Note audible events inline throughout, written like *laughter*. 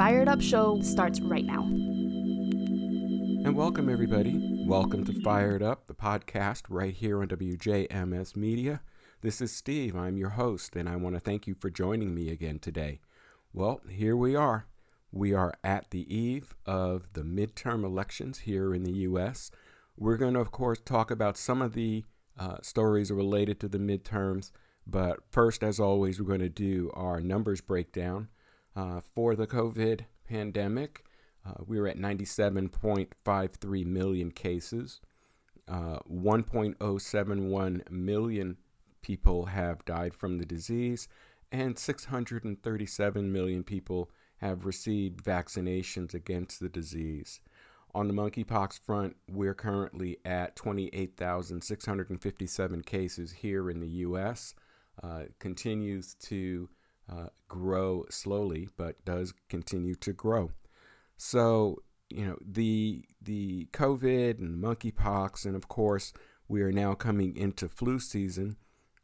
Fired Up Show starts right now. And welcome, everybody. Welcome to Fired Up, the podcast right here on WJMS Media. This is Steve. I'm your host, and I want to thank you for joining me again today. Well, here we are. We are at the eve of the midterm elections here in the U.S. We're going to, of course, talk about some of the uh, stories related to the midterms. But first, as always, we're going to do our numbers breakdown uh, for the COVID pandemic. Uh, we were at 97.53 million cases. Uh, 1.071 million people have died from the disease, and 637 million people have received vaccinations against the disease. On the monkeypox front, we're currently at 28,657 cases here in the U.S. Uh, continues to uh, grow slowly, but does continue to grow. So, you know, the the COVID and monkeypox, and of course, we are now coming into flu season,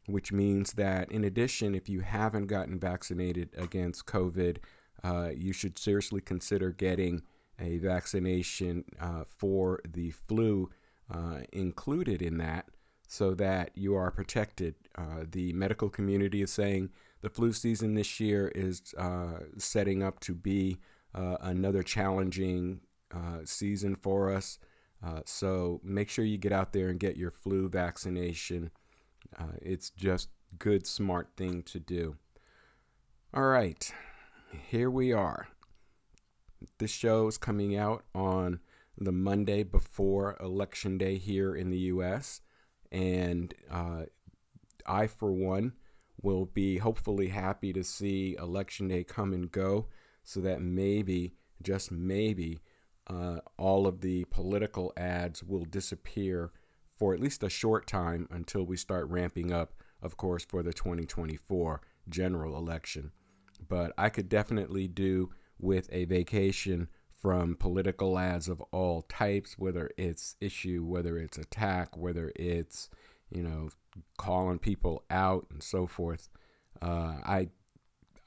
which means that in addition, if you haven't gotten vaccinated against COVID, uh, you should seriously consider getting a vaccination uh, for the flu uh, included in that so that you are protected. Uh, the medical community is saying the flu season this year is uh, setting up to be uh, another challenging uh, season for us. so make sure you get out there and get your flu vaccination. it's just good, smart thing to do. All right, here we are. This show is coming out on the Monday before Election Day here in the U.S. And uh, I, for one, will be hopefully happy to see Election Day come and go so that maybe, just maybe, uh, all of the political ads will disappear for at least a short time until we start ramping up, of course, for the 2024 general election. But I could definitely do with a vacation from political ads of all types, whether it's issue, whether it's attack, whether it's, you know, calling people out and so forth. Uh, I,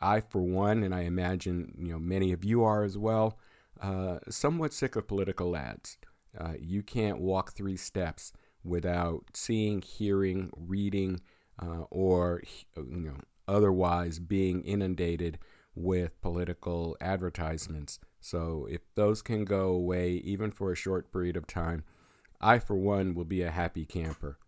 I for one, and I imagine you know many of you are as well, uh, somewhat sick of political ads. Uh, you can't walk three steps without seeing, hearing, reading, uh, or you know otherwise being inundated with political advertisements. So if those can go away, even for a short period of time, I, for one, will be a happy camper.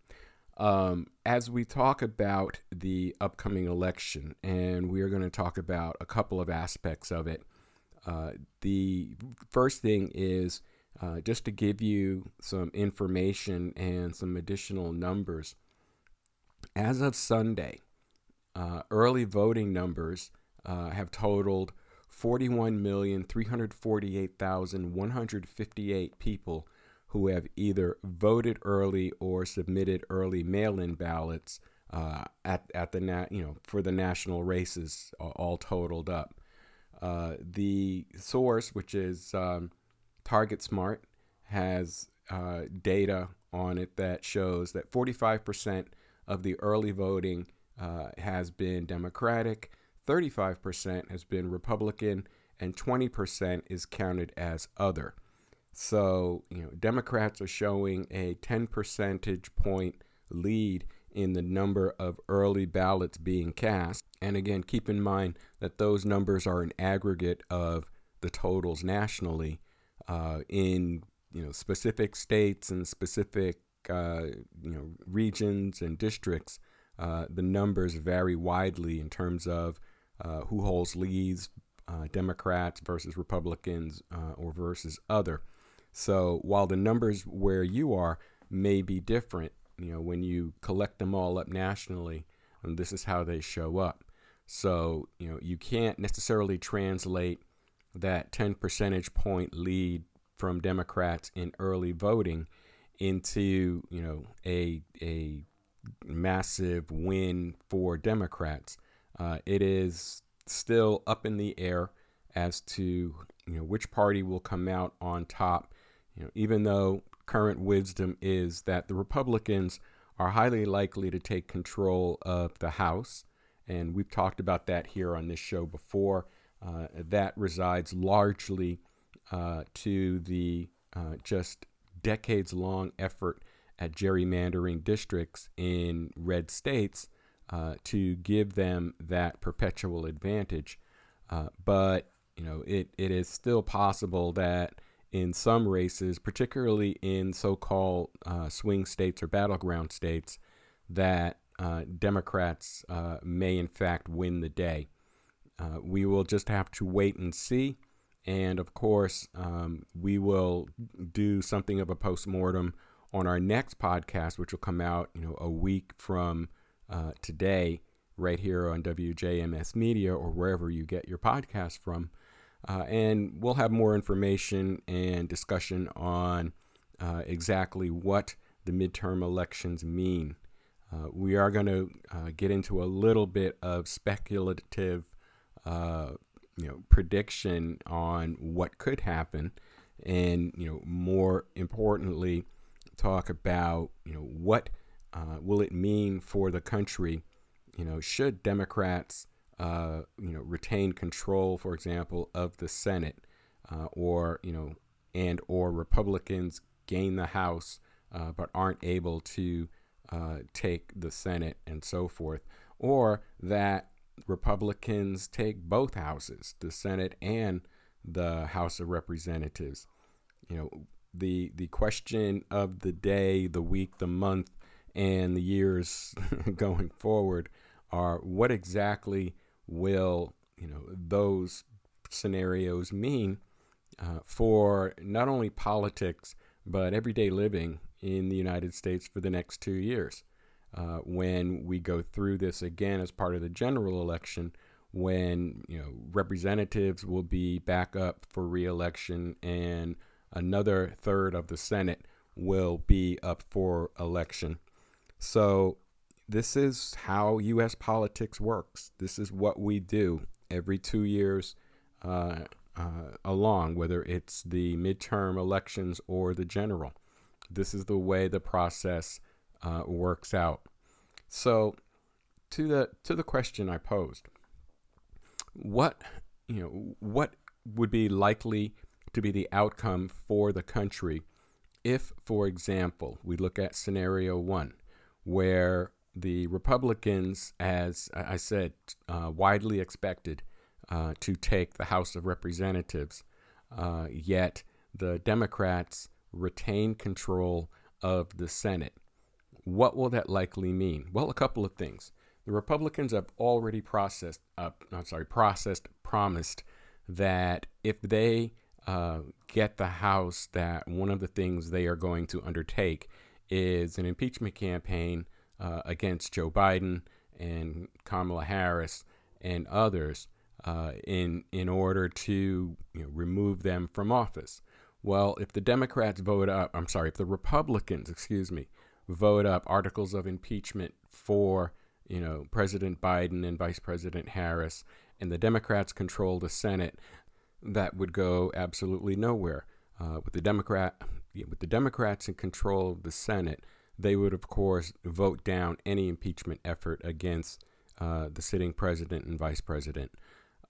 Um, as we talk about the upcoming election, and we are going to talk about a couple of aspects of it. Uh, the first thing is uh, just to give you some information and some additional numbers. As of Sunday, uh, early voting numbers uh, have totaled 41,348,158 people who have either voted early or submitted early mail-in ballots uh, at at the na- you know for the national races all totaled up. Uh, the source, which is um, Target Smart, has uh, data on it that shows that 45% of the early voting uh, has been Democratic. 35% has been Republican, and 20% is counted as other. So, you know, Democrats are showing a 10 percentage point lead in the number of early ballots being cast. And again, keep in mind that those numbers are an aggregate of the totals nationally uh, in you know specific states and specific uh, you know regions and districts. Uh, the numbers vary widely in terms of uh, who holds leads, uh, Democrats versus Republicans uh, or versus other. So while the numbers where you are may be different, you know, when you collect them all up nationally, and this is how they show up. So, you know, you can't necessarily translate that 10 percentage point lead from Democrats in early voting into, you know, a a massive win for Democrats. Uh, it is still up in the air as to you know which party will come out on top. You know, even though current wisdom is that the Republicans are highly likely to take control of the House, and we've talked about that here on this show before. uh, that resides largely uh, to the uh, just decades long effort at gerrymandering districts in red states uh, to give them that perpetual advantage. Uh, but you know, it, it is still possible that in some races, particularly in so-called uh, swing states or battleground states, that uh, Democrats uh, may in fact win the day. Uh, we will just have to wait and see. And of course, um, we will do something of a postmortem on our next podcast, which will come out, you know, a week from uh, today, right here on WJMS Media or wherever you get your podcast from. Uh, and we'll have more information and discussion on uh, exactly what the midterm elections mean. Uh, we are going to uh, get into a little bit of speculative, uh, you know, prediction on what could happen, and you know, more importantly, talk about you know what uh, will it mean for the country. You know, should Democrats uh, you know retain control, for example, of the Senate, uh, or you know, and or Republicans gain the House but aren't able to uh, take the Senate and so forth, or that Republicans take both houses, the Senate and the House of Representatives. You know, the the question of the day, the week, the month, and the years *laughs* going forward are what exactly will you know those scenarios mean uh, for not only politics but everyday living in the United States for the next two years. Uh, when we go through this again as part of the general election, when you know representatives will be back up for reelection and another third of the Senate will be up for election. So this is how U.S. politics works. This is what we do every two years uh, uh, along, whether it's the midterm elections or the general. This is the way the process uh, works out. So, to the to the question I posed, what you know, what would be likely to be the outcome for the country if, for example, we look at scenario one, where the Republicans, as I said, uh, widely expected uh, to take the House of Representatives, uh, yet the Democrats retain control of the Senate. What will that likely mean? Well, a couple of things. The Republicans have already processed, I'm sorry, processed, promised that if they uh, get the House, that one of the things they are going to undertake is an impeachment campaign uh, against Joe Biden and Kamala Harris and others uh, in in order to you know, remove them from office. Well, if the Democrats vote up, I'm sorry, if the Republicans, excuse me, vote up articles of impeachment for, you know, President Biden and Vice President Harris, and the Democrats control the Senate, that would go absolutely nowhere. Uh, with the Democrat, with the Democrats in control of the Senate, they would of course vote down any impeachment effort against uh, the sitting president and vice president.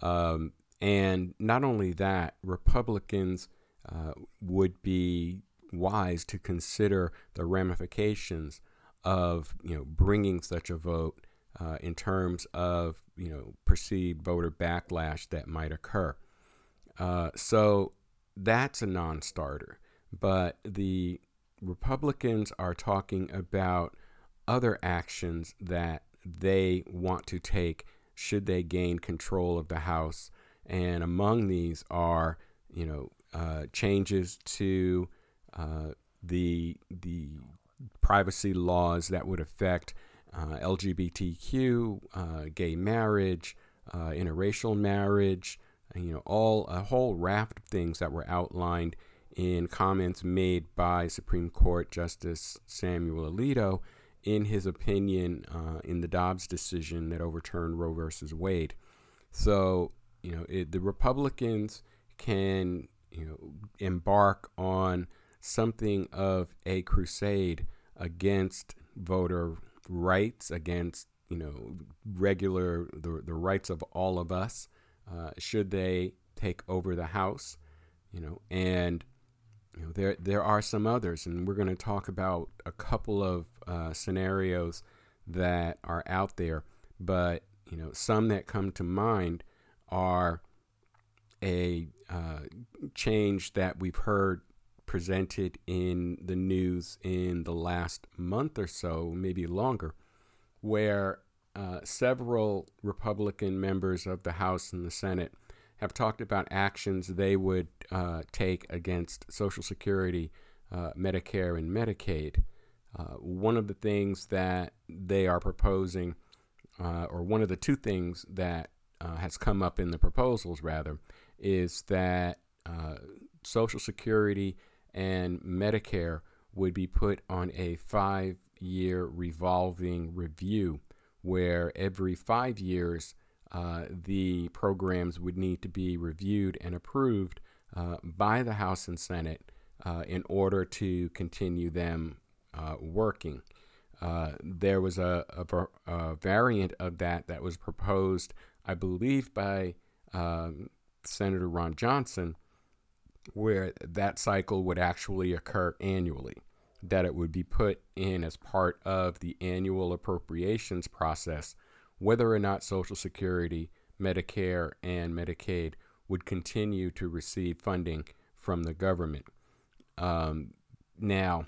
Um, and not only that, Republicans uh, would be wise to consider the ramifications of you know bringing such a vote uh, in terms of you know perceived voter backlash that might occur. Uh, so that's a non-starter. But the Republicans are talking about other actions that they want to take should they gain control of the House, and among these are you know uh, changes to uh, the the privacy laws that would affect uh, LGBTQ, uh, gay marriage, uh, interracial marriage, you know, all a whole raft of things that were outlined in comments made by Supreme Court Justice Samuel Alito in his opinion uh, in the Dobbs decision that overturned Roe versus Wade. So, you know, it, the Republicans can you know, embark on something of a crusade against voter rights, against you know regular the the rights of all of us, uh, should they take over the House, you know, and you know there there are some others, and we're going to talk about a couple of uh, scenarios that are out there, but you know some that come to mind are a uh, change that we've heard presented in the news in the last month or so, maybe longer, where uh, several Republican members of the House and the Senate have talked about actions they would uh, take against Social Security, uh, Medicare, and Medicaid. Uh, one of the things that they are proposing, uh, or one of the two things that uh, has come up in the proposals, rather, is that Social Security and Medicare would be put on a five year revolving review where every five years uh, the programs would need to be reviewed and approved uh, by the House and Senate uh, in order to continue them uh, working. Uh, there was a, a, a, variant of that that was proposed, I believe, by um, Senator Ron Johnson, where that cycle would actually occur annually that it would be put in as part of the annual appropriations process whether or not Social Security, Medicare, and Medicaid would continue to receive funding from the government. Um, now,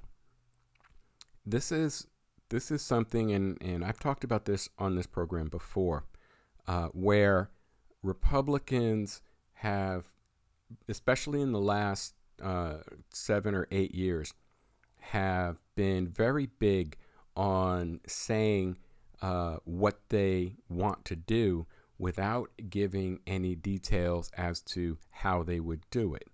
this is this is something, and, and I've talked about this on this program before, uh, where Republicans have, especially in the last uh, seven or eight years, have been very big on saying uh, what they want to do without giving any details as to how they would do it.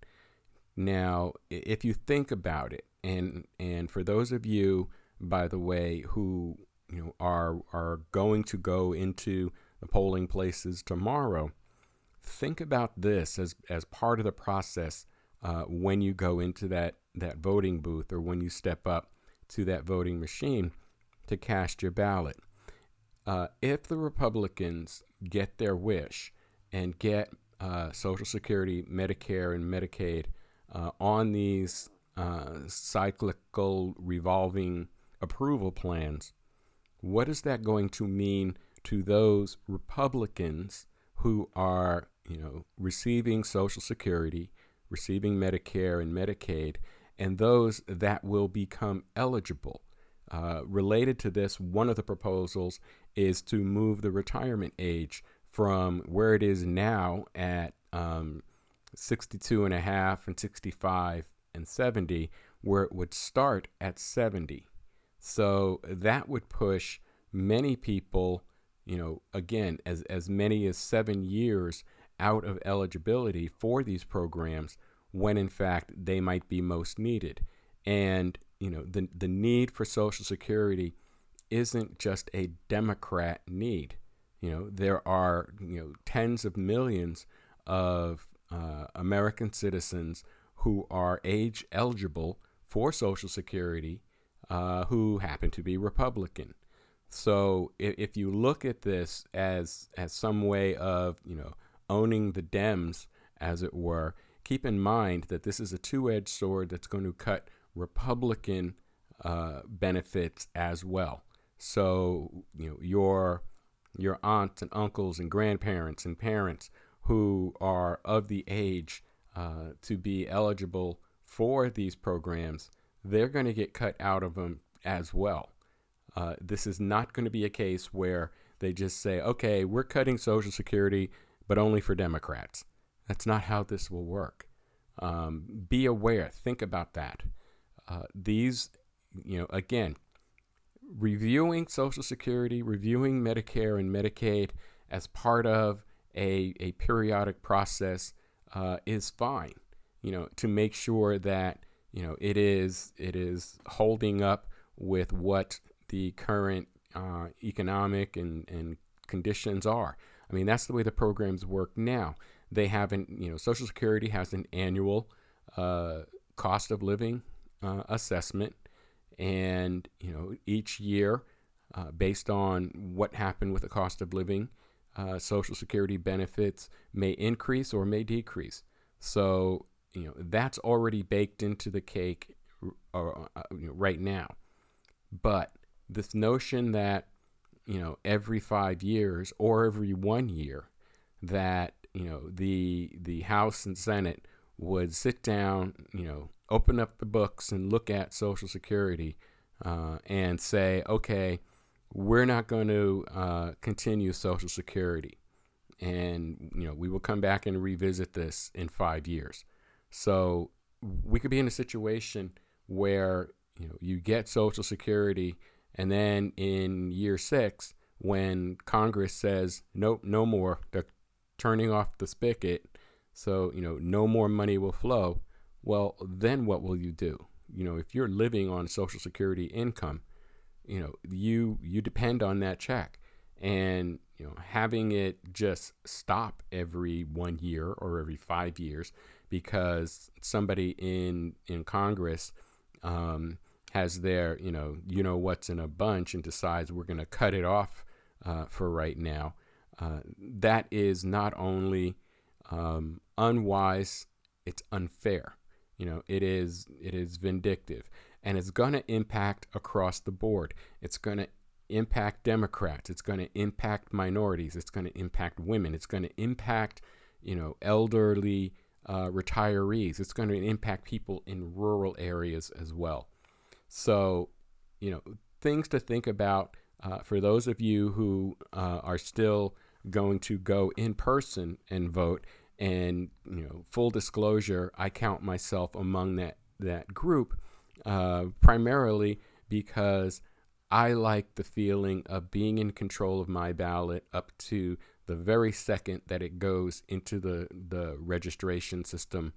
Now, if you think about it, and and for those of you, by the way, who you know are are going to go into the polling places tomorrow, think about this as as part of the process uh, when you go into that that voting booth or when you step up to that voting machine to cast your ballot. Uh, if the Republicans get their wish and get uh, Social Security, Medicare, and Medicaid uh, on these uh, cyclical revolving approval plans, what is that going to mean to those Republicans who are, you know, receiving Social Security, receiving Medicare and Medicaid, and those that will become eligible. Uh, related to this, one of the proposals is to move the retirement age from where it is now at um, 62 and a half and 65 and 70, where it would start at 70. So that would push many people, you know, again, as, as many as seven years out of eligibility for these programs when in fact they might be most needed. And you know, the the need for Social Security isn't just a Democrat need. You know, there are you know tens of millions of uh, American citizens who are age eligible for Social Security uh, who happen to be Republican. So if, if you look at this as as some way of you know owning the Dems, as it were, keep in mind that this is a two-edged sword that's going to cut Republican uh, benefits as well. So you know your your aunts and uncles and grandparents and parents who are of the age uh, to be eligible for these programs, they're going to get cut out of them as well. Uh, this is not going to be a case where they just say, okay, we're cutting Social Security, but only for Democrats. That's not how this will work. Um, be aware, think about that. Uh, these, you know, again, reviewing Social Security, reviewing Medicare and Medicaid as part of a, a periodic process uh, is fine, you know, to make sure that, you know, it is, it is holding up with what the current uh, economic and, and conditions are. I mean, that's the way the programs work now. They haven't, you know, Social Security has an annual uh, cost of living uh, assessment, and you know each year, uh, based on what happened with the cost of living, uh, Social Security benefits may increase or may decrease. So, you know, that's already baked into the cake uh, uh, you know, right now. But this notion that, you know, every five years or every one year that, you know, the, the House and Senate would sit down, you know, open up the books and look at Social Security uh, and say, okay, we're not going to uh, continue Social Security. And, you know, we will come back and revisit this in five years. So we could be in a situation where, you know, you get Social Security and then in year six, when Congress says, nope, no more, they're turning off the spigot, so, you know, no more money will flow, well, then what will you do? You know, if you're living on Social Security income, you know you you depend on that check and you know having it just stop every one year or every five years because somebody in in congress um, has their you know you know what's in a bunch and decides we're going to cut it off uh, for right now uh, that is not only um, unwise it's unfair you know it is it is vindictive and it's going to impact across the board. It's going to impact Democrats. It's going to impact minorities. It's going to impact women. It's going to impact, you know, elderly uh, retirees. It's going to impact people in rural areas as well. So, you know, things to think about uh, for those of you who uh, are still going to go in person and vote. And you know, full disclosure, I count myself among that that group uh, primarily because I like the feeling of being in control of my ballot up to the very second that it goes into the, the registration system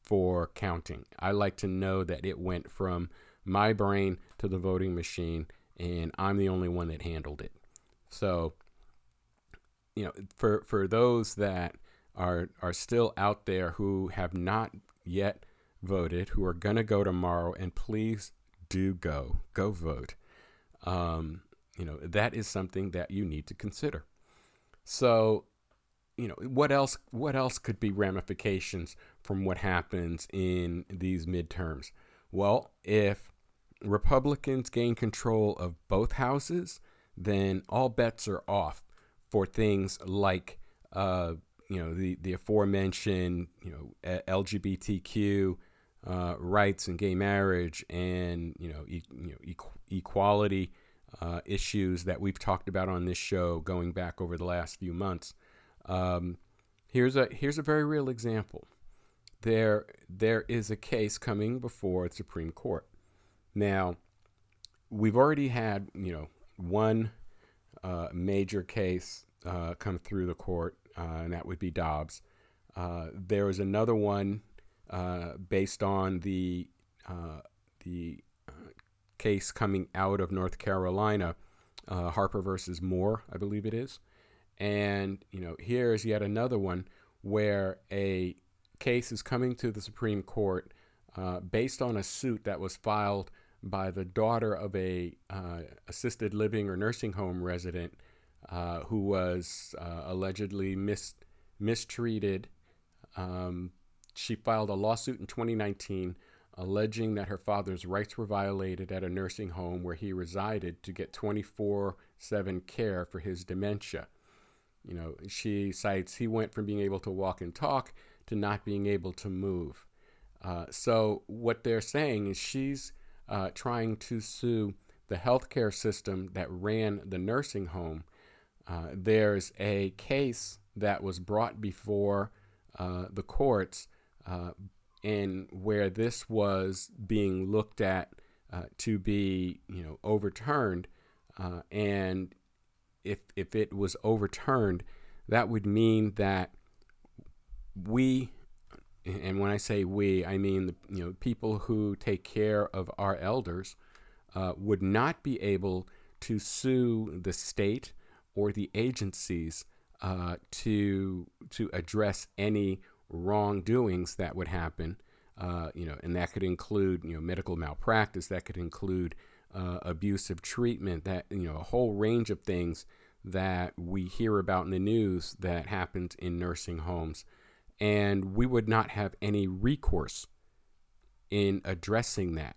for counting. I like to know that it went from my brain to the voting machine and I'm the only one that handled it. So, you know, for for those that are are still out there who have not yet voted who are going to go tomorrow, and please do go. Go vote. Um, you know, that is something that you need to consider. So, you know, what else what else could be ramifications from what happens in these midterms? Well, if Republicans gain control of both houses, then all bets are off for things like uh, you know the the aforementioned you know LGBTQ uh, rights and gay marriage and you know, e- you know e- equality uh, issues that we've talked about on this show going back over the last few months. Um, here's a here's a very real example. There there is a case coming before the Supreme Court. Now, we've already had you know one uh, major case uh, come through the court, and that would be Dobbs. Uh, there was another one uh, based on the uh, the uh, case coming out of North Carolina, uh, Harper versus Moore, I believe it is. And you know, here is yet another one where a case is coming to the Supreme Court uh, based on a suit that was filed by the daughter of a assisted living or nursing home resident who was allegedly mis- mistreated um, she filed a lawsuit in 2019 alleging that her father's rights were violated at a nursing home where he resided to get 24 7 care for his dementia. You know, she cites he went from being able to walk and talk to not being able to move. Uh, so, what they're saying is she's uh, trying to sue the healthcare system that ran the nursing home. Uh, there's a case that was brought before uh, the courts uh, and where this was being looked at uh, to be, you know, overturned, uh, and if if it was overturned, that would mean that we, and when I say we, I mean the you know people who take care of our elders, uh, would not be able to sue the state or the agencies uh, to to address any wrongdoings that would happen. Uh, you know, and that could include you know medical malpractice. That could include uh, abusive treatment. That you know a whole range of things that we hear about in the news that happens in nursing homes, and we would not have any recourse in addressing that.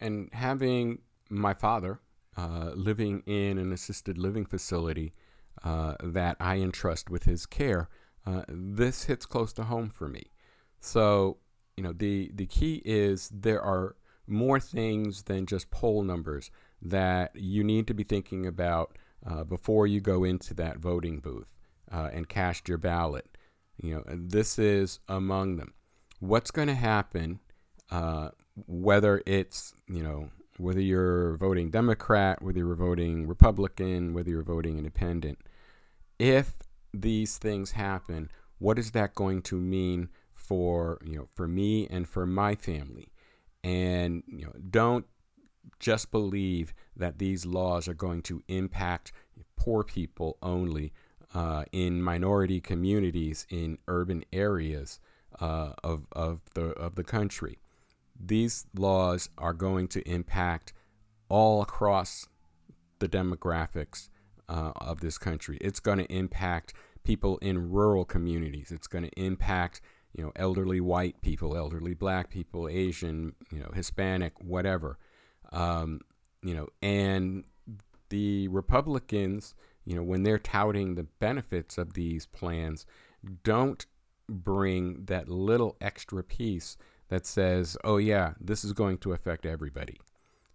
And having my father uh, living in an assisted living facility uh, that I entrust with his care, uh, this hits close to home for me. So, you know, the, the key is there are more things than just poll numbers that you need to be thinking about uh, before you go into that voting booth uh, and cast your ballot. You know, this is among them. What's going to happen, whether it's, you know, whether you're voting Democrat, whether you're voting Republican, whether you're voting independent, if these things happen, what is that going to mean for you know for me and for my family? And you know, don't just believe that these laws are going to impact poor people only uh, in minority communities in urban areas uh, of, of the of the country these laws are going to impact all across the demographics uh, of this country. It's going to impact people in rural communities. It's going to impact you know elderly white people, elderly black people, Asian, you know Hispanic, whatever. Um, you know, and the Republicans, you know, when they're touting the benefits of these plans, don't bring that little extra piece that says, "Oh yeah, this is going to affect everybody."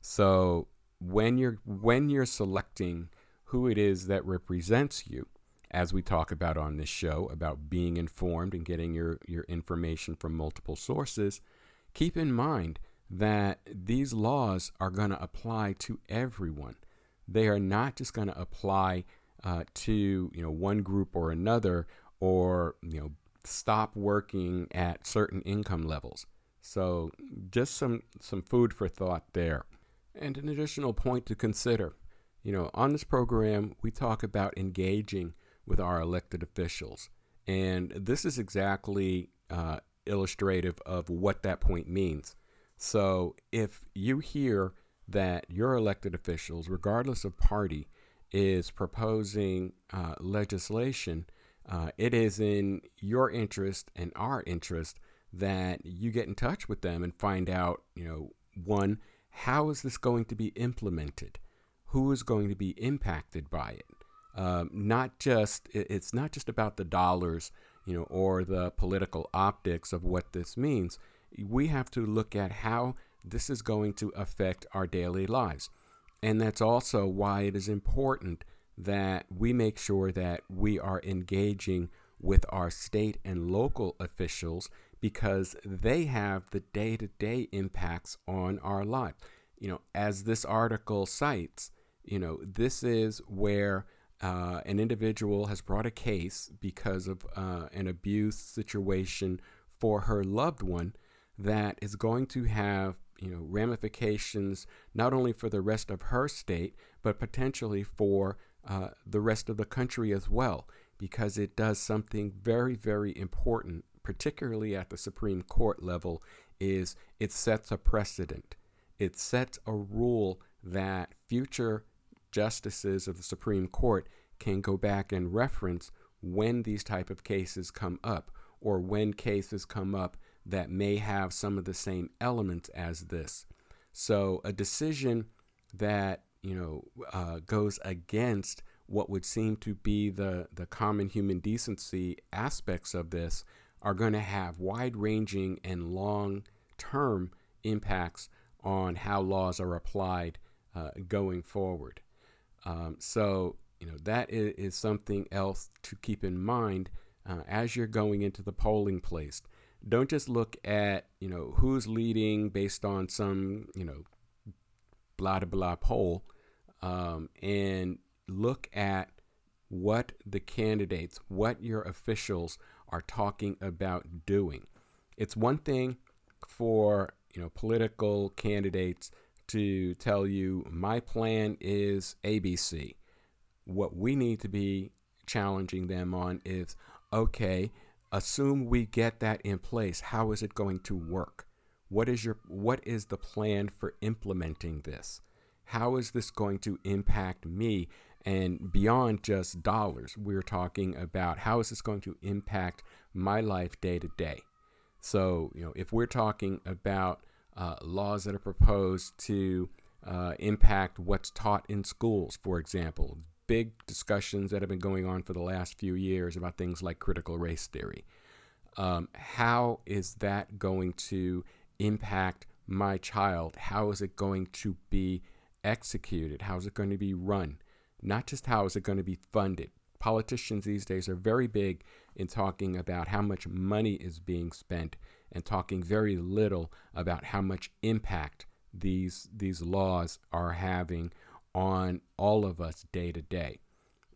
So when you're when you're selecting who it is that represents you, as we talk about on this show about being informed and getting your your information from multiple sources, keep in mind that these laws are going to apply to everyone. They are not just going to apply uh, to you know one group or another, or you know stop working at certain income levels. So just some some food for thought there. And an additional point to consider. You know, on this program, we talk about engaging with our elected officials. And this is exactly uh, illustrative of what that point means. So if you hear that your elected officials, regardless of party, is proposing uh, legislation, uh, it is in your interest and our interest that you get in touch with them and find out, you know, one, how is this going to be implemented? Who is going to be impacted by it? Um, not just it's not just about the dollars, you know, or the political optics of what this means. We have to look at how this is going to affect our daily lives. And that's also why it is important that we make sure that we are engaging with our state and local officials because they have the day to day impacts on our life. You know, as this article cites, you know, this is where uh, an individual has brought a case because of uh, an abuse situation for her loved one that is going to have you know ramifications not only for the rest of her state but potentially for uh, the rest of the country as well because it does something very very important particularly at the Supreme Court level, is it sets a precedent. It sets a rule that future justices of the Supreme Court can go back and reference when these type of cases come up or when cases come up that may have some of the same elements as this. So a decision that you know uh, goes against what would seem to be the the common human decency aspects of this are going to have wide ranging and long term impacts on how laws are applied uh, going forward. Um, so, you know, that is, is, something else to keep in mind uh, as you're going into the polling place. Don't just look at, you know, who's leading based on some, you know, blah, blah, blah poll um, and look at what the candidates, what your officials are talking about doing. It's one thing for you know political candidates to tell you my plan is ABC. What we need to be challenging them on is okay, assume we get that in place. How is it going to work? What is your what is the plan for implementing this? How is this going to impact me And beyond just dollars, we're talking about how is this going to impact my life day to day. So, you know, if we're talking about uh, laws that are proposed to uh, impact what's taught in schools, for example, big discussions that have been going on for the last few years about things like critical race theory. Um, how is that going to impact my child? How is it going to be executed? How is it going to be run? Not just how is it going to be funded. Politicians these days are very big in talking about how much money is being spent and talking very little about how much impact these these laws are having on all of us day to day.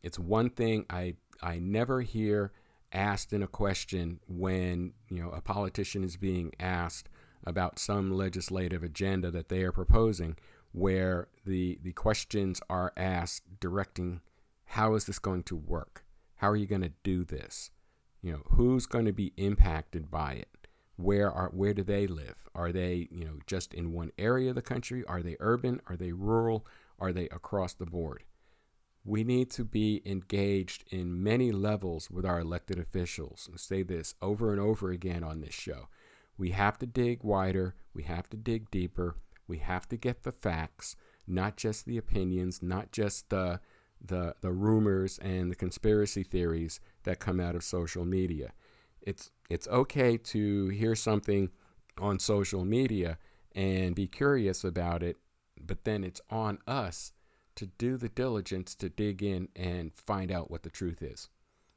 It's one thing I I never hear asked in a question when you know a politician is being asked about some legislative agenda that they are proposing where the the questions are asked directing how is this going to work? How are you going to do this? You know who's going to be impacted by it? Where are where do they live? Are they you know just in one area of the country? Are they urban? Are they rural? Are they across the board? We need to be engaged in many levels with our elected officials. and say this over and over again on this show. We have to dig wider, we have to dig deeper, we have to get the facts, not just the opinions, not just the the, the rumors and the conspiracy theories that come out of social media. It's it's okay to hear something on social media and be curious about it, but then it's on us to do the diligence to dig in and find out what the truth is.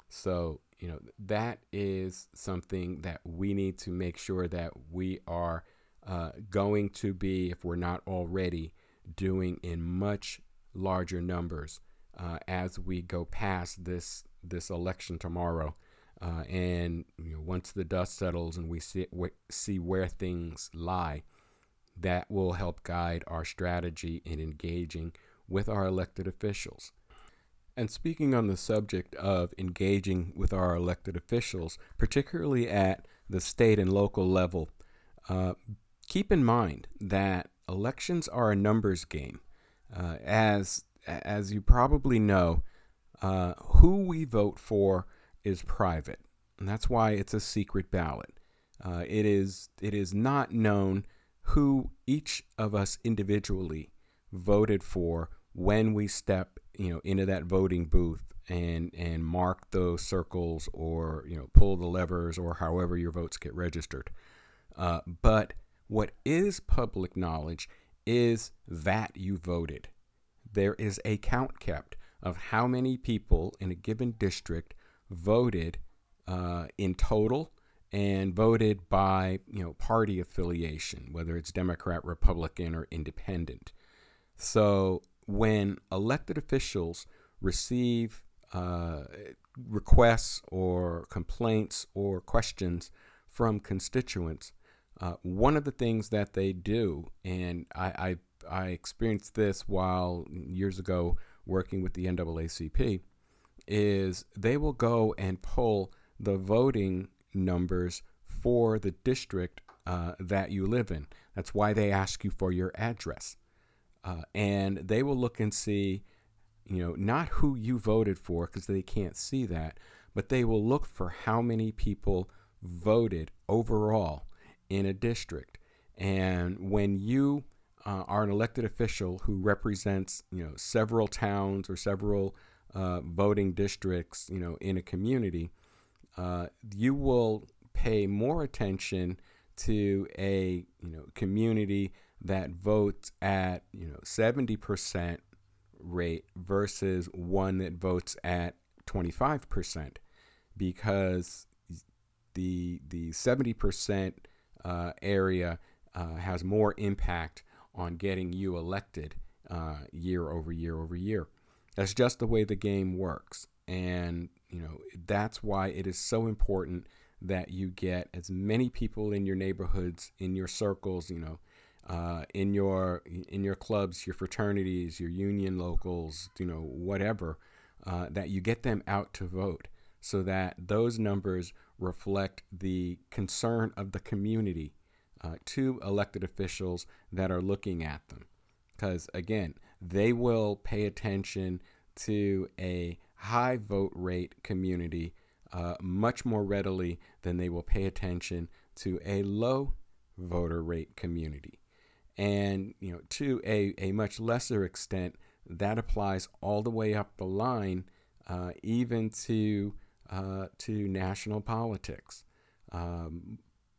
So, you know, that is something that we need to make sure that we are uh, going to be, if we're not already, doing in much larger numbers uh, as we go past this this election tomorrow. Uh, and you know, once the dust settles and we see, see where things lie, that will help guide our strategy in engaging with our elected officials. And speaking on the subject of engaging with our elected officials, particularly at the state and local level, uh, keep in mind that elections are a numbers game. Uh, as as you probably know, uh, who we vote for is private, and that's why it's a secret ballot. Uh, it is it is not known who each of us individually voted for when we step you know into that voting booth and and mark those circles or you know pull the levers or however your votes get registered uh, but what is public knowledge is that you voted. There is a count kept of how many people in a given district voted uh, in total and voted by you know party affiliation whether it's democrat republican or independent. So when elected officials receive uh, requests or complaints or questions from constituents, uh, one of the things that they do, and I, I, I experienced this while years ago working with the NAACP, is they will go and pull the voting numbers for the district uh, that you live in. That's why they ask you for your address. Uh, and they will look and see, you know, not who you voted for because they can't see that, but they will look for how many people voted overall in a district. And when you uh, are an elected official who represents, you know, several towns or several uh, voting districts, you know, in a community, uh, you will pay more attention to a you know community that votes at you know 70% rate versus one that votes at 25% because the the 70% uh, area uh, has more impact on getting you elected uh, year over year over year. That's just the way the game works, and you know that's why it is so important that you get as many people in your neighborhoods, in your circles, you know, uh, in your in your clubs, your fraternities, your union locals, you know, whatever, uh, that you get them out to vote, so that those numbers reflect the concern of the community uh, to elected officials that are looking at them. Because again, they will pay attention to a high vote rate community uh, much more readily than they will pay attention to a low voter rate community. And you know, to a, a much lesser extent, that applies all the way up the line, uh, even to uh, to national politics. Um,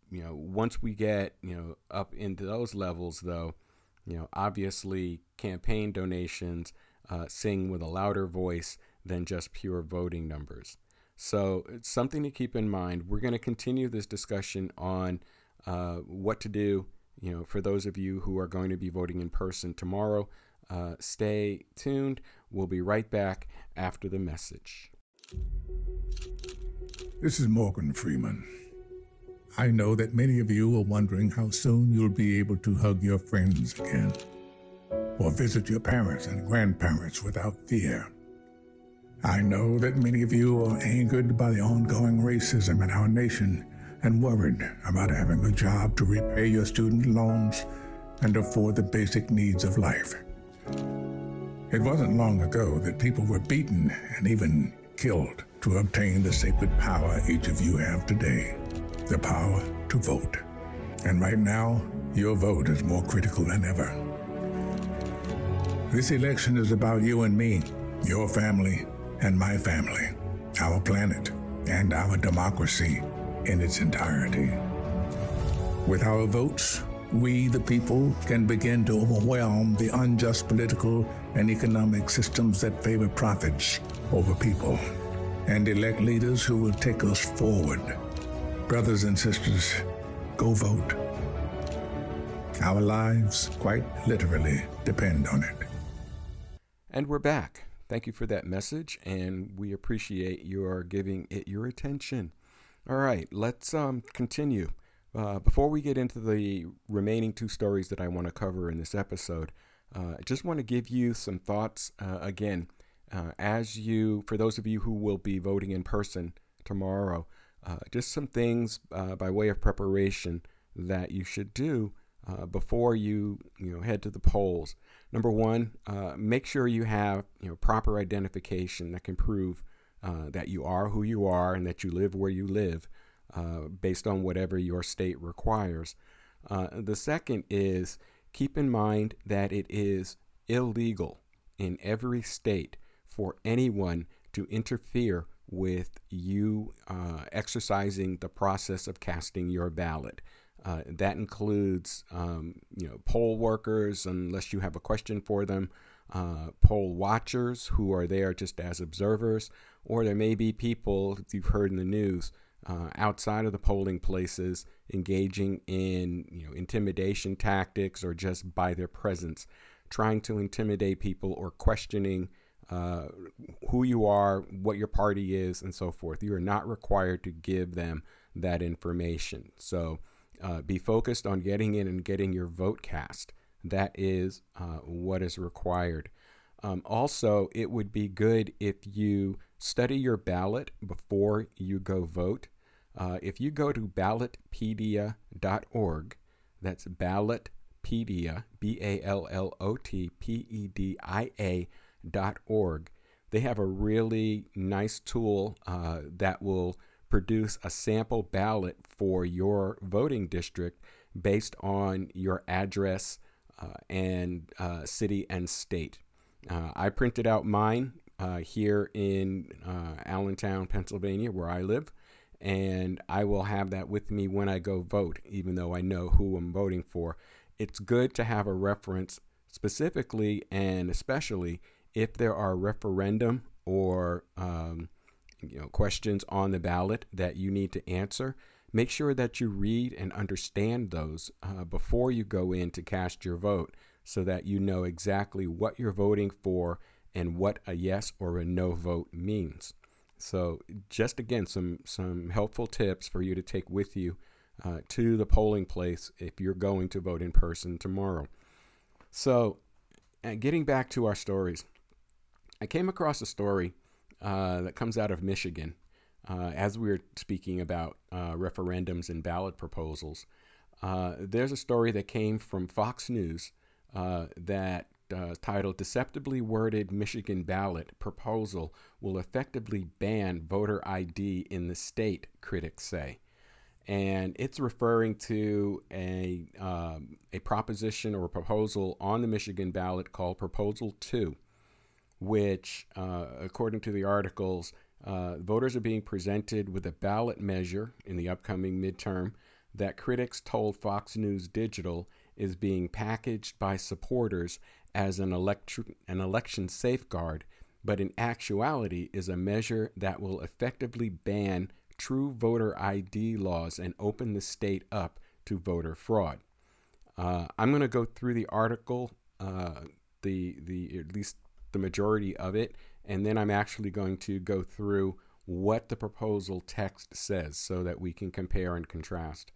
you know, once we get you know up into those levels, though, you know, obviously campaign donations uh, sing with a louder voice than just pure voting numbers. So it's something to keep in mind. We're going to continue this discussion on uh, what to do. You know, for those of you who are going to be voting in person tomorrow, uh, stay tuned. We'll be right back after the message. This is Morgan Freeman. I know that many of you are wondering how soon you'll be able to hug your friends again, or visit your parents and grandparents without fear. I know that many of you are angered by the ongoing racism in our nation and worried about having a job to repay your student loans and afford the basic needs of life. It wasn't long ago that people were beaten and even killed to obtain the sacred power each of you have today the power to vote. And right now, your vote is more critical than ever. This election is about you and me, your family, and my family, our planet, and our democracy in its entirety. With our votes, we, the people, can begin to overwhelm the unjust political and economic systems that favor profits over people, and elect leaders who will take us forward. Brothers and sisters, go vote. Our lives, quite literally, depend on it. And we're back. Thank you for that message, and we appreciate your giving it your attention. All right, let's um, continue. Uh, before we get into the remaining two stories that I want to cover in this episode, uh, I just want to give you some thoughts uh, again. Uh, as you, for those of you who will be voting in person tomorrow, uh, just some things uh, by way of preparation that you should do before you, you know, head to the polls. Number one, uh, make sure you have you know proper identification that can prove uh, that you are who you are and that you live where you live, uh, based on whatever your state requires. Uh, the second is keep in mind that it is illegal in every state for anyone to interfere with you uh, exercising the process of casting your ballot. Uh, that includes, um, you know, poll workers, unless you have a question for them, uh, poll watchers who are there just as observers, or there may be people you've heard in the news uh, outside of the polling places engaging in, you know, intimidation tactics or just by their presence, trying to intimidate people or questioning. Who you are, what your party is, and so forth. You are not required to give them that information. So, uh, be focused on getting in and getting your vote cast. That is uh, what is required. Um, also, it would be good if you study your ballot before you go vote. Uh, if you go to ballotpedia.org, that's ballotpedia, B A L L O T P E D I A they have a really nice tool uh, that will produce a sample ballot for your voting district based on your address uh, and uh, city and state. Uh, I printed out mine uh, here in uh, Allentown, Pennsylvania, where I live, and I will have that with me when I go vote, even though I know who I'm voting for. It's good to have a reference specifically and especially if there are referendum or um, you know, questions on the ballot that you need to answer, make sure that you read and understand those uh, before you go in to cast your vote so that you know exactly what you're voting for and what a yes or a no vote means. So, just again, some, some helpful tips for you to take with you uh, to the polling place if you're going to vote in person tomorrow. So, uh, getting back to our stories, I came across a story uh, that comes out of Michigan. Uh, as we were speaking about uh, referendums and ballot proposals, uh, there's a story that came from Fox News uh, that uh, titled Deceptively Worded Michigan Ballot Proposal Will Effectively Ban Voter ID in the State, critics say. And it's referring to a, um, a proposition or a proposal on the Michigan ballot called Proposal 2, which, uh, according to the articles, uh, voters are being presented with a ballot measure in the upcoming midterm that critics told Fox News Digital is being packaged by supporters as an, elect- an election safeguard, but in actuality is a measure that will effectively ban true voter ID laws and open the state up to voter fraud. Uh, I'm going to go through the article, uh, the the at least the majority of it, and then I'm actually going to go through what the proposal text says so that we can compare and contrast.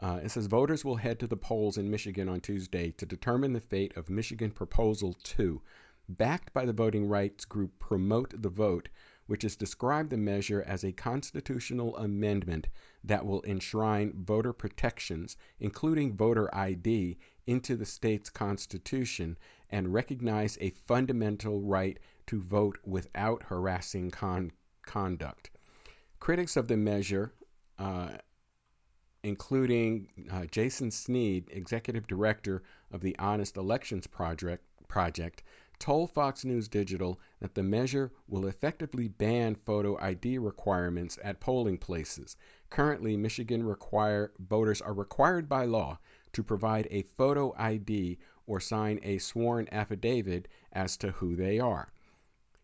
Uh, it says voters will head to the polls in Michigan on Tuesday to determine the fate of Michigan Proposal 2, backed by the voting rights group Promote the Vote, which has described the measure as a constitutional amendment that will enshrine voter protections, including voter ID, into the state's constitution and recognize a fundamental right to vote without harassing con- conduct. Critics of the measure uh, including uh, Jason Snead, executive director of the Honest Elections Project, project, told Fox News Digital that the measure will effectively ban photo ID requirements at polling places. Currently, Michigan require voters are required by law to provide a photo ID or sign a sworn affidavit as to who they are.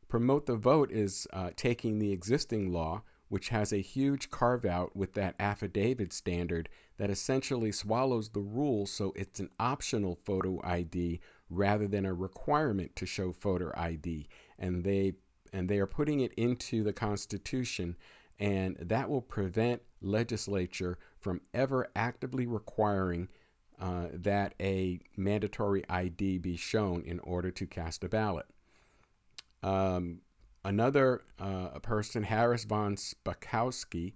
Promote the Vote is uh, taking the existing law, which has a huge carve out with that affidavit standard that essentially swallows the rule so it's an optional photo ID rather than a requirement to show photo ID and they and they are putting it into the constitution and that will prevent legislature from ever actively requiring uh, that a mandatory ID be shown in order to cast a ballot. Um, Another uh, person, Harris von Spakovsky,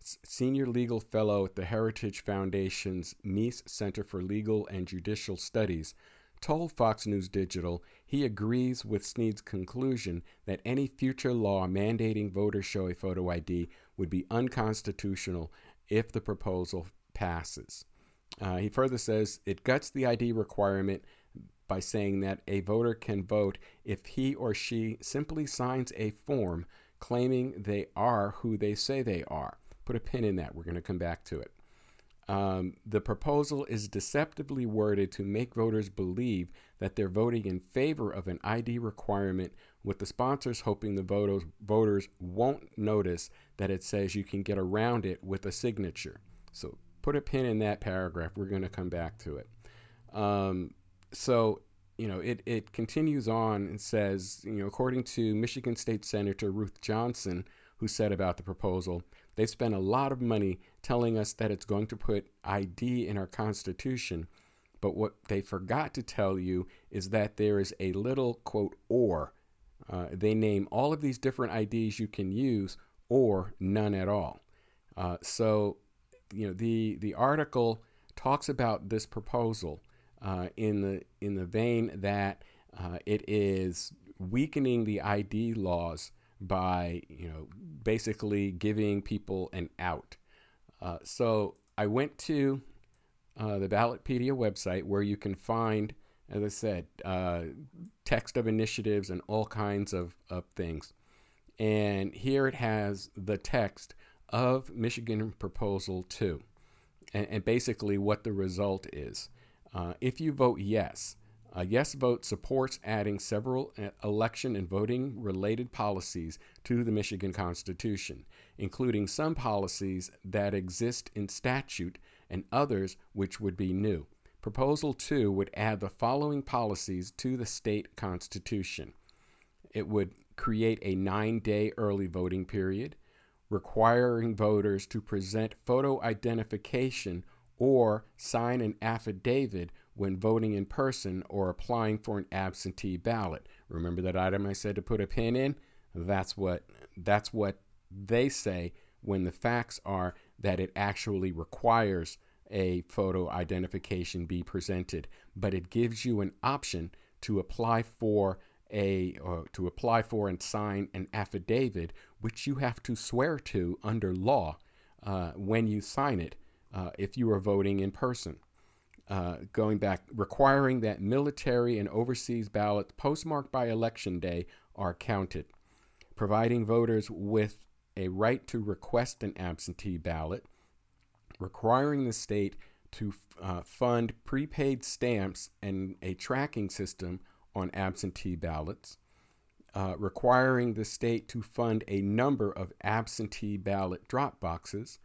senior legal fellow at the Heritage Foundation's Meese Center for Legal and Judicial Studies, told Fox News Digital he agrees with Snead's conclusion that any future law mandating voters show a photo ID would be unconstitutional if the proposal passes. Uh, he further says it guts the ID requirement by saying that a voter can vote if he or she simply signs a form claiming they are who they say they are. Put a pin in that. We're going to come back to it. Um, the proposal is deceptively worded to make voters believe that they're voting in favor of an ID requirement, with the sponsors hoping the voters, voters won't notice that it says you can get around it with a signature. So put a pin in that paragraph. We're going to come back to it. Um, so you know, it, it continues on and says, you know, according to Michigan State Senator Ruth Johnson, who said about the proposal, they've spent a lot of money telling us that it's going to put ID in our Constitution. But what they forgot to tell you is that there is a little, quote, or. Uh, they name all of these different IDs you can use or none at all. Uh, so, you know, the, the article talks about this proposal uh, in the in the vein that uh, it is weakening the ID laws by you know basically giving people an out. Uh, so I went to uh, the Ballotpedia website where you can find, as I said, uh, text of initiatives and all kinds of, of things. And here it has the text of Michigan Proposal 2 and, and basically what the result is. Uh, if you vote yes, a yes vote supports adding several uh, election and voting related policies to the Michigan Constitution, including some policies that exist in statute and others which would be new. Proposal 2 would add the following policies to the state constitution it would create a nine day early voting period, requiring voters to present photo identification or sign an affidavit when voting in person or applying for an absentee ballot. Remember that item I said to put a pin in? That's what that's what they say when the facts are that it actually requires a photo identification be presented, but it gives you an option to apply for a or to apply for and sign an affidavit, which you have to swear to under law uh, when you sign it uh, if you are voting in person. Uh, going back, requiring that military and overseas ballots postmarked by election day are counted, providing voters with a right to request an absentee ballot, requiring the state to uh, fund prepaid stamps and a tracking system on absentee ballots, uh, requiring the state to fund a number of absentee ballot drop boxes,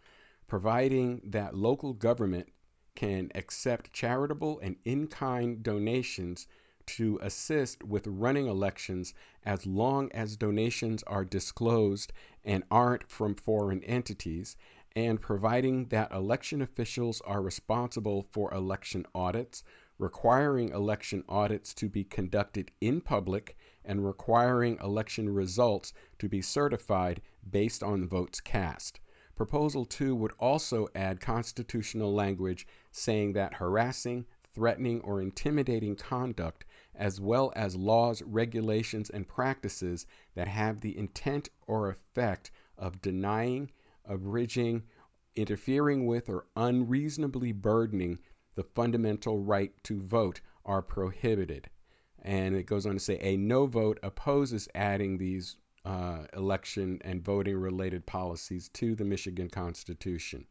providing that local government can accept charitable and in kind donations to assist with running elections as long as donations are disclosed and aren't from foreign entities, and providing that election officials are responsible for election audits, requiring election audits to be conducted in public, and requiring election results to be certified based on votes cast. Proposal 2 would also add constitutional language saying that harassing, threatening, or intimidating conduct, as well as laws, regulations, and practices that have the intent or effect of denying, abridging, interfering with, or unreasonably burdening the fundamental right to vote are prohibited. And it goes on to say a no vote opposes adding these uh, election and voting related policies to the Michigan Constitution.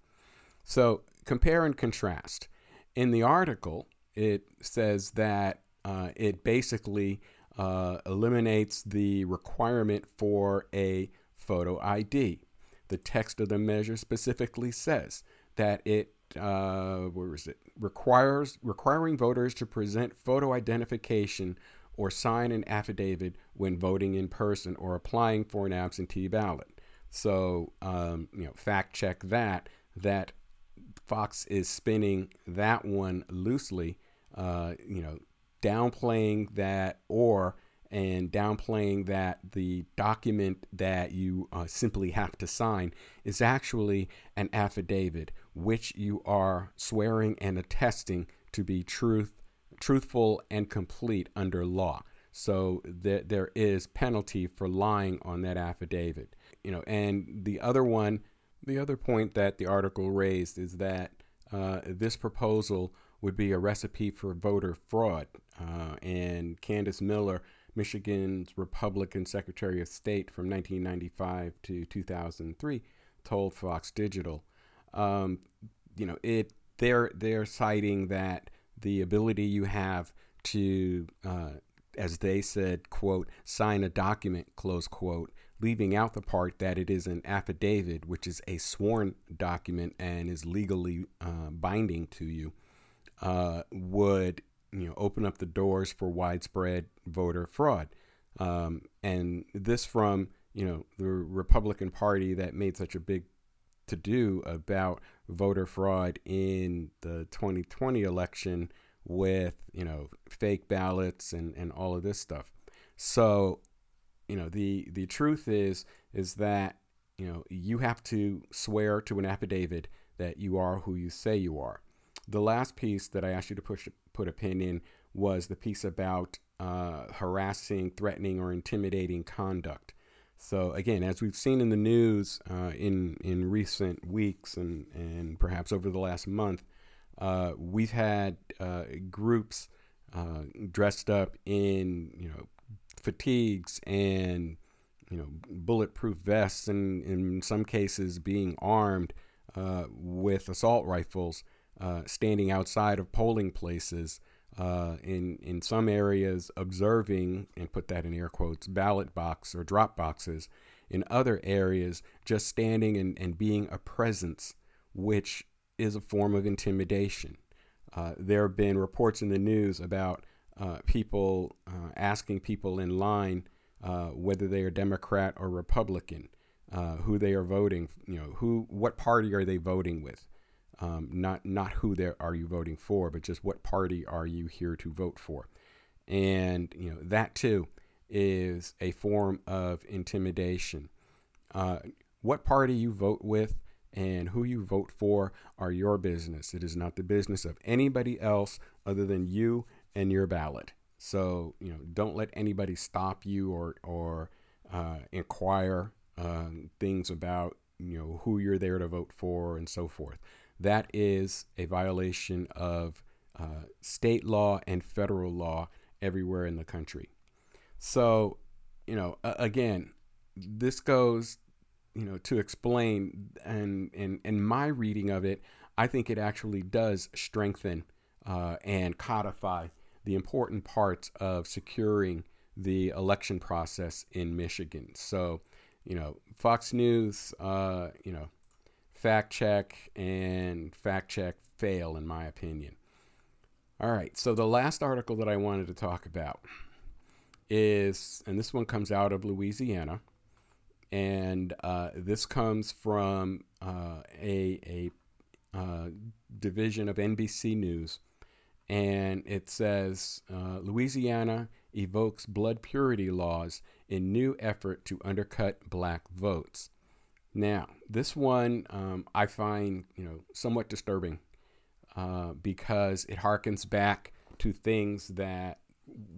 So compare and contrast. In the article, it says that uh, it basically uh, eliminates the requirement for a photo ID. The text of the measure specifically says that it uh, where is it requires requiring voters to present photo identification or sign an affidavit when voting in person or applying for an absentee ballot. So, um, you know, fact check that, that Fox is spinning that one loosely, uh, you know, downplaying that or and downplaying that the document that you uh, simply have to sign is actually an affidavit which you are swearing and attesting to be truth truthful and complete under law. So th- there is penalty for lying on that affidavit. You know, and the other one, the other point that the article raised is that uh, this proposal would be a recipe for voter fraud. Uh, and Candice Miller, Michigan's Republican Secretary of State from 1995 to 2003, told Fox Digital, um, you know, it they're they're citing that the ability you have to, uh, as they said, quote, sign a document, close quote, leaving out the part that it is an affidavit, which is a sworn document and is legally uh, binding to you, uh, would you know open up the doors for widespread voter fraud. Um, and this from you know the Republican Party that made such a big to do about voter fraud in the 2020 election with you know fake ballots and, and all of this stuff. So, you know the the truth is is that you know you have to swear to an affidavit that you are who you say you are. The last piece that I asked you to push put a pin in was the piece about uh, harassing, threatening, or intimidating conduct. So again, as we've seen in the news uh, in in recent weeks and and perhaps over the last month, uh, we've had uh, groups uh, dressed up in you know fatigues and you know bulletproof vests and in some cases being armed uh, with assault rifles, uh, standing outside of polling places uh, in in some areas observing and put that in air quotes ballot box or drop boxes. In other areas just standing and, and being a presence which is a form of intimidation. Uh, there have been reports in the news about uh, people uh, asking people in line whether they are democrat or republican who they are voting you know who what party are they voting with um, not not who there are you voting for, but just what party are you here to vote for, and you know that too is a form of intimidation. Uh, what party you vote with and who you vote for are your business. It is not the business of anybody else other than you and your ballot. So you know, don't let anybody stop you or or uh, inquire um, things about you know who you're there to vote for and so forth. That is a violation of uh, state law and federal law everywhere in the country. So, you know, uh, again, this goes, you know, to explain, and and in my reading of it, I think it actually does strengthen uh, and codify the important parts of securing the election process in Michigan. So, you know, Fox News, uh, you know, fact check and fact check fail, in my opinion. All right, so the last article that I wanted to talk about is, and this one comes out of Louisiana, and uh, this comes from uh, a, a uh, division of NBC News, and it says uh, Louisiana evokes blood purity laws in new effort to undercut black votes. Now, this one um, I find you know somewhat disturbing uh, because it harkens back to things that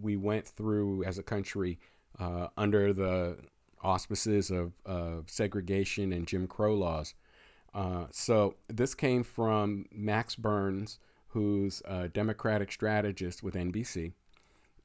we went through as a country uh, under the auspices of, of, segregation and Jim Crow laws. Uh, so this came from Max Burns, who's a Democratic strategist with NBC.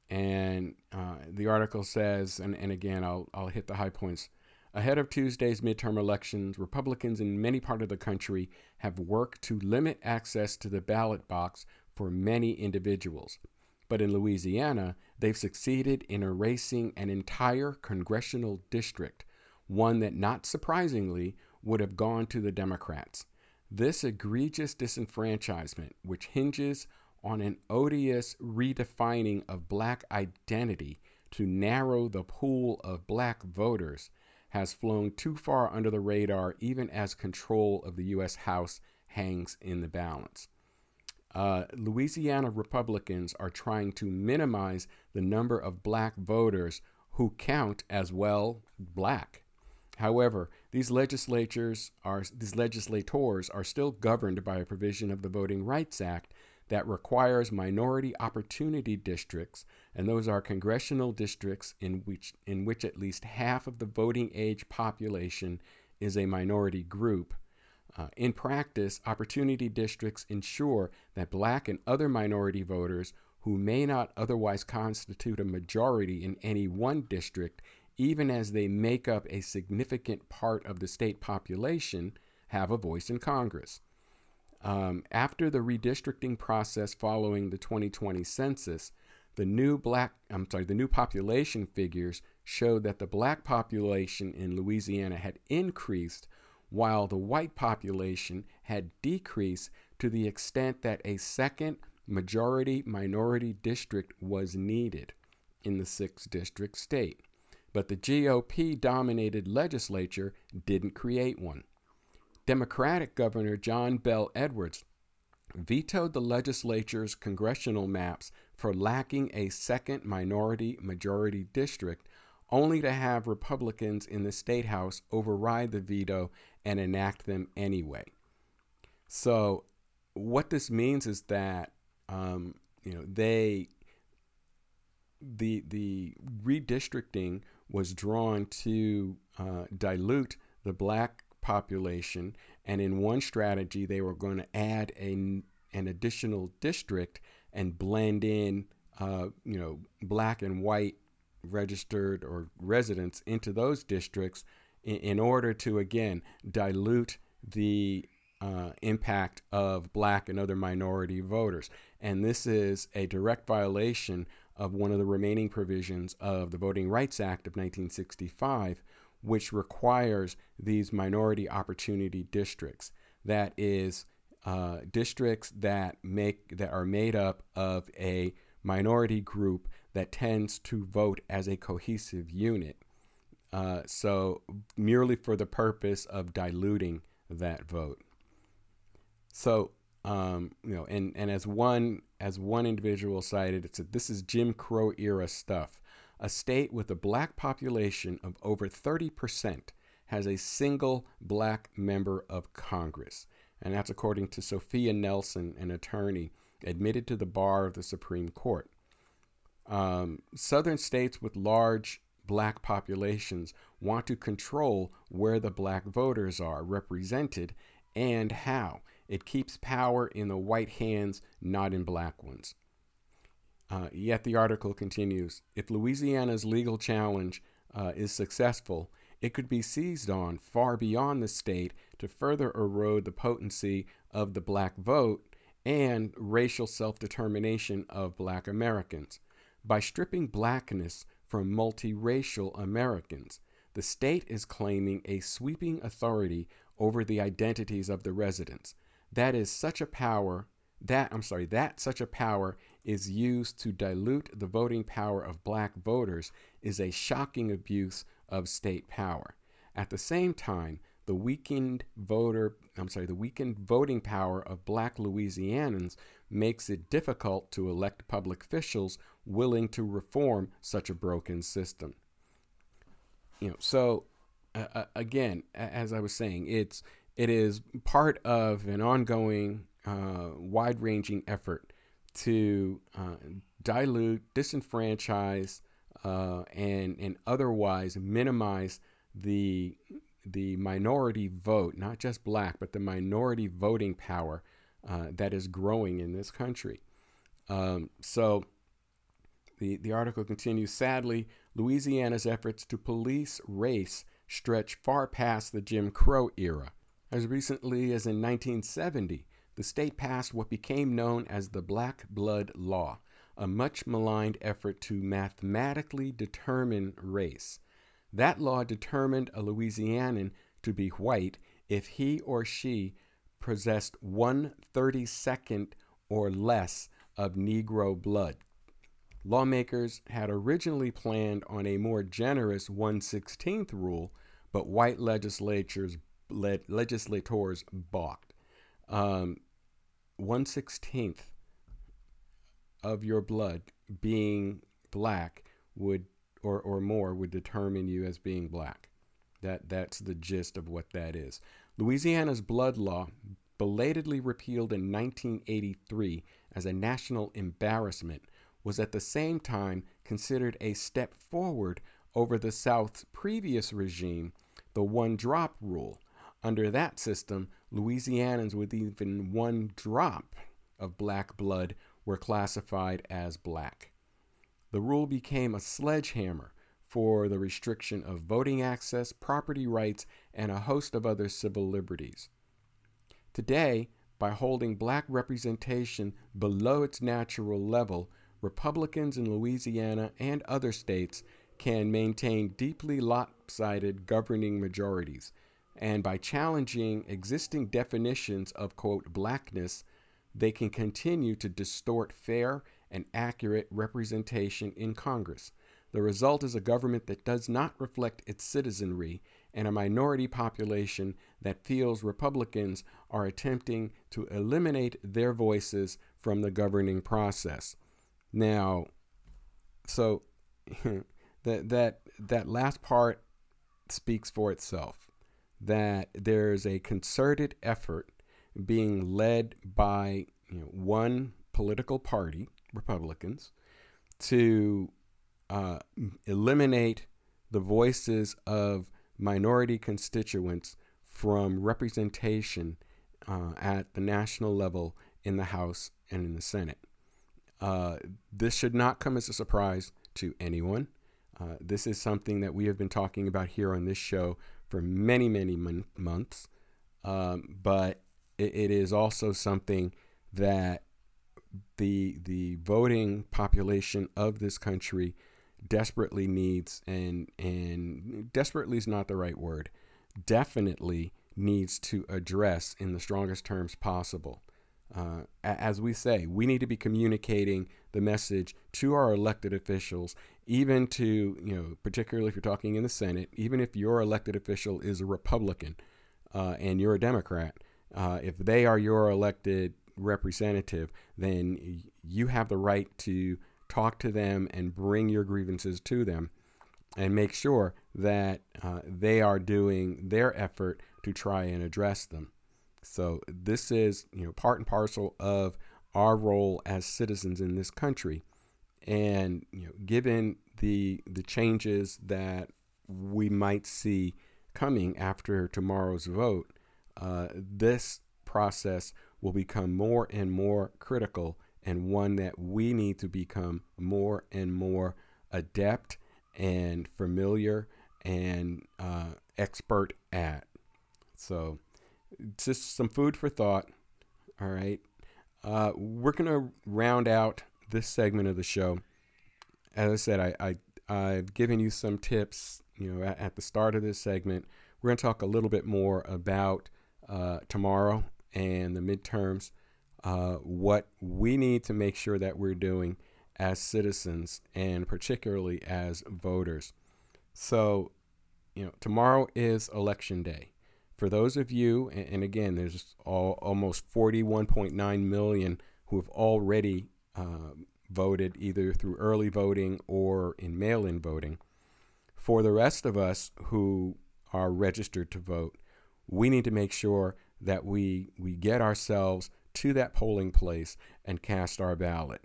And uh, the article says, and, and again, I'll, I'll hit the high points. Ahead of Tuesday's midterm elections, Republicans in many parts of the country have worked to limit access to the ballot box for many individuals. But in Louisiana, they've succeeded in erasing an entire congressional district, one that, not surprisingly, would have gone to the Democrats. This egregious disenfranchisement, which hinges on an odious redefining of black identity to narrow the pool of black voters, has flown too far under the radar, even as control of the U.S. House hangs in the balance. Uh, Louisiana Republicans are trying to minimize the number of black voters who count as well black. However, these legislatures are these legislators are still governed by a provision of the Voting Rights Act that requires minority opportunity districts, and those are congressional districts in which in which at least half of the voting age population is a minority group. Uh, in practice, opportunity districts ensure that black and other minority voters who may not otherwise constitute a majority in any one district even as they make up a significant part of the state population, have a voice in Congress. Um, after the redistricting process following the 2020 census, the new black, I'm sorry, the new population figures showed that the black population in Louisiana had increased while the white population had decreased to the extent that a second majority minority district was needed in the six district state but the GOP dominated legislature didn't create one. Democratic Governor John Bel Edwards vetoed the legislature's congressional maps for lacking a second minority majority district, only to have Republicans in the state house override the veto and enact them anyway. So, what this means is that um, you know they the the redistricting was drawn to uh, dilute the black population. And in one strategy, they were going to add a, an additional district and blend in, uh, you know, black and white registered or residents into those districts in, in order to, again, dilute the uh, impact of black and other minority voters. And this is a direct violation of one of the remaining provisions of the Voting Rights Act of 1965, which requires these minority opportunity districts. That is, uh, districts that make that are made up of a minority group that tends to vote as a cohesive unit. Uh, so merely for the purpose of diluting that vote. So um, you know, and, and as one as one individual cited, it said this is Jim Crow era stuff. A state with a black population of over 30% has a single black member of Congress. And that's according to Sophia Nelson, an attorney admitted to the bar of the Supreme Court. Um, southern states with large black populations want to control where the black voters are represented and how. It keeps power in the white hands, not in black ones. Uh, yet the article continues if Louisiana's legal challenge uh, is successful, it could be seized on far beyond the state to further erode the potency of the black vote and racial self determination of black Americans. By stripping blackness from multiracial Americans, the state is claiming a sweeping authority over the identities of the residents. That is such a power that I'm sorry, that such a power is used to dilute the voting power of black voters is a shocking abuse of state power. At the same time, the weakened voter, I'm sorry, the weakened voting power of black Louisianans makes it difficult to elect public officials willing to reform such a broken system. You know, so uh, uh again, as I was saying, it's it is part of an ongoing, uh, wide-ranging effort to uh, dilute, disenfranchise, uh, and and otherwise minimize the the minority vote, not just black, but the minority voting power uh, that is growing in this country. Um, so the, the article continues Sadly, Louisiana's efforts to police race stretch far past the Jim Crow era. As recently as in 1970, the state passed what became known as the Black Blood Law, a much maligned effort to mathematically determine race. That law determined a Louisianan to be white if he or she possessed one thirty second or less of Negro blood. Lawmakers had originally planned on a more generous 116th rule, but white legislatures le- legislators balked. Um, 116th of your blood being black would or, or more would determine you as being black. That that's the gist of what that is. Louisiana's blood law, belatedly repealed in 1983 as a national embarrassment, was at the same time considered a step forward over the South's previous regime, the one drop rule. Under that system, Louisianans with even one drop of black blood were classified as black. The rule became a sledgehammer for the restriction of voting access, property rights, and a host of other civil liberties. Today, by holding black representation below its natural level, Republicans in Louisiana and other states can maintain deeply lopsided governing majorities. And by challenging existing definitions of, quote, blackness, they can continue to distort fair and accurate representation in Congress. The result is a government that does not reflect its citizenry and a minority population that feels Republicans are attempting to eliminate their voices from the governing process. Now, so *laughs* that that that last part speaks for itself. That there's a concerted effort being led by you know, one political party, Republicans, to uh, eliminate the voices of minority constituents from representation uh, at the national level in the House and in the Senate. Uh, this should not come as a surprise to anyone. Uh, this is something that we have been talking about here on this show for many, many mon- months. Um, but it, it is also something that the the voting population of this country desperately needs and and desperately is not the right word definitely needs to address in the strongest terms possible. Uh, as we say we need to be communicating the message to our elected officials even to you know particularly if you're talking in the senate even if your elected official is a republican uh, and you're a democrat uh, if they are your elected representative, then you have the right to talk to them and bring your grievances to them and make sure that uh, they are doing their effort to try and address them. So this is, you know, part and parcel of our role as citizens in this country And you know, given the the changes that we might see coming after tomorrow's vote, uh, this process will become more and more critical and one that we need to become more and more adept and familiar and uh, expert at. So, just some food for thought. All right. Uh, we're going to round out this segment of the show. As I said, I, I, I've given you some tips, you know, at, at the start of this segment. We're going to talk a little bit more about uh, tomorrow and the midterms, uh, what we need to make sure that we're doing as citizens and particularly as voters. So, you know, tomorrow is election day. For those of you, and, and again, there's all, almost 41.9 million who have already uh, voted either through early voting or in mail in voting. For the rest of us who are registered to vote, we need to make sure that we we get ourselves to that polling place and cast our ballot.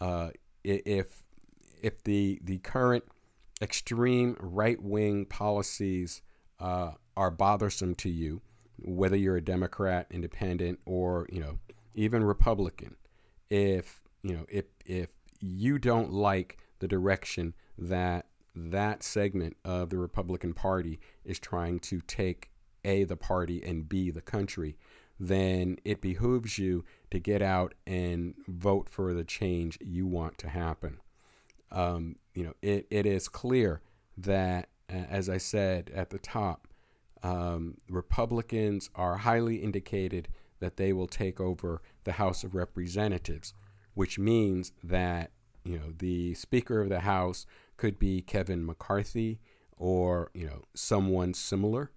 Uh, if if the the current extreme right wing policies uh, are bothersome to you, whether you're a Democrat, Independent, or you know even Republican, if you know if if you don't like the direction that that segment of the Republican Party is trying to take a, the party, and B, the country, then it behooves you to get out and vote for the change you want to happen. Um, you know, it, it is clear that, as I said at the top, um, Republicans are highly indicated that they will take over the House of Representatives, which means that you know the Speaker of the House could be Kevin McCarthy or you know someone similar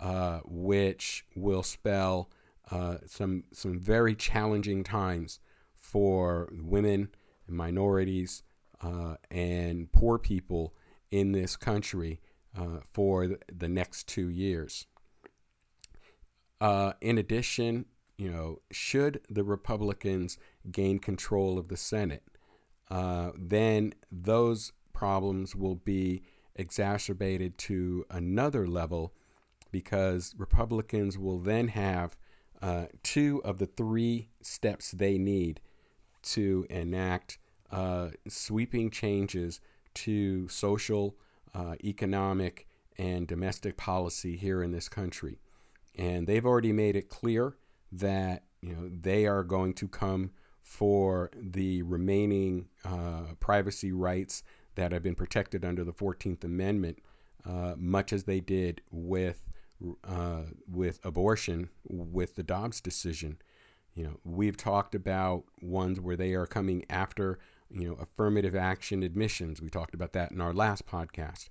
uh, which will spell uh, some some very challenging times for women, minorities, uh, and poor people in this country uh, for the next two years. Uh, in addition, you know, should the Republicans gain control of the Senate, then those problems will be exacerbated to another level because Republicans will then have uh, two of the three steps they need to enact uh, sweeping changes to social, uh, economic, and domestic policy here in this country. And they've already made it clear that you know they are going to come for the remaining uh, privacy rights that have been protected under the 14th Amendment, uh, much as they did with uh, with abortion with the Dobbs decision. You know, we've talked about ones where they are coming after, you know, affirmative action admissions. We talked about that in our last podcast.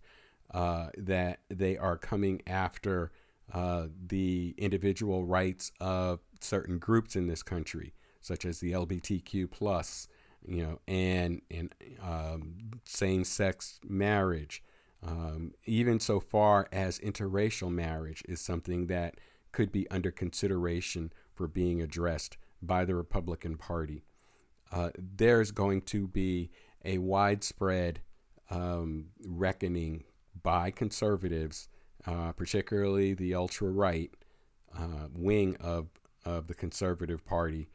Uh, that they are coming after uh, the individual rights of certain groups in this country, such as the LGBTQ plus, you know, and and um, same-sex marriage, um, even so far as interracial marriage is something that could be under consideration for being addressed by the Republican Party. Uh, there's going to be a widespread um, reckoning by conservatives, uh, particularly the ultra right uh, wing of, of the Conservative Party,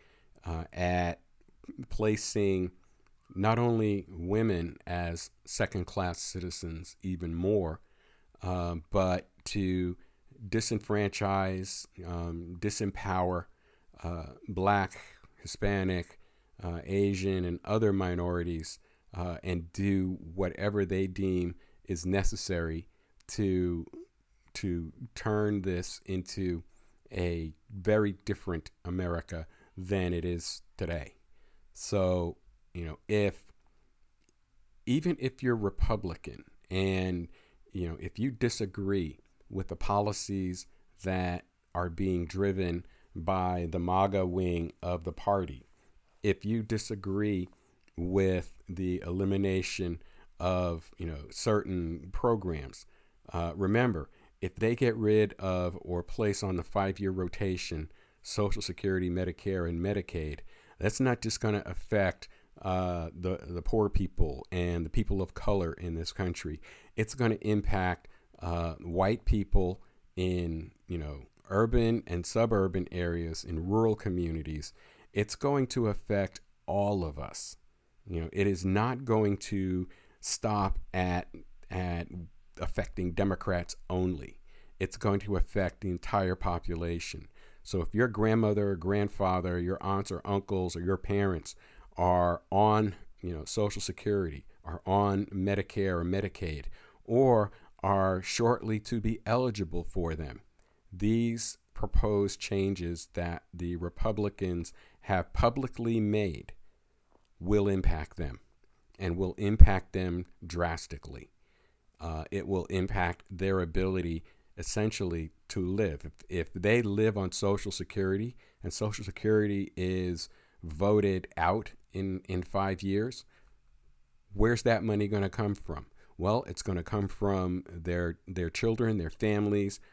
uh, at placing not only women as second class citizens even more, uh, but to disenfranchise, um, disempower uh, black, Hispanic, uh, Asian, and other minorities uh, and do whatever they deem is necessary to to turn this into a very different America than it is today. So you know, if even if you're Republican and you know, if you disagree with the policies that are being driven by the MAGA wing of the party, if you disagree with the elimination of you know certain programs, uh, remember if they get rid of or place on the five-year rotation Social Security, Medicare, and Medicaid, that's not just going to affect uh, the the poor people and the people of color in this country. It's going to impact uh, white people in you know urban and suburban areas in rural communities. It's going to affect all of us. You know, it is not going to stop at at affecting Democrats only. It's going to affect the entire population. So if your grandmother or grandfather, your aunts or uncles or your parents are on, you know, Social Security, are on Medicare or Medicaid, or are shortly to be eligible for them, these proposed changes that the Republicans have publicly made will impact them and will impact them drastically. Uh, it will impact their ability essentially to live. If, if they live on Social Security and Social Security is voted out in, in five years, where's that money going to come from? Well, it's going to come from their their children, their families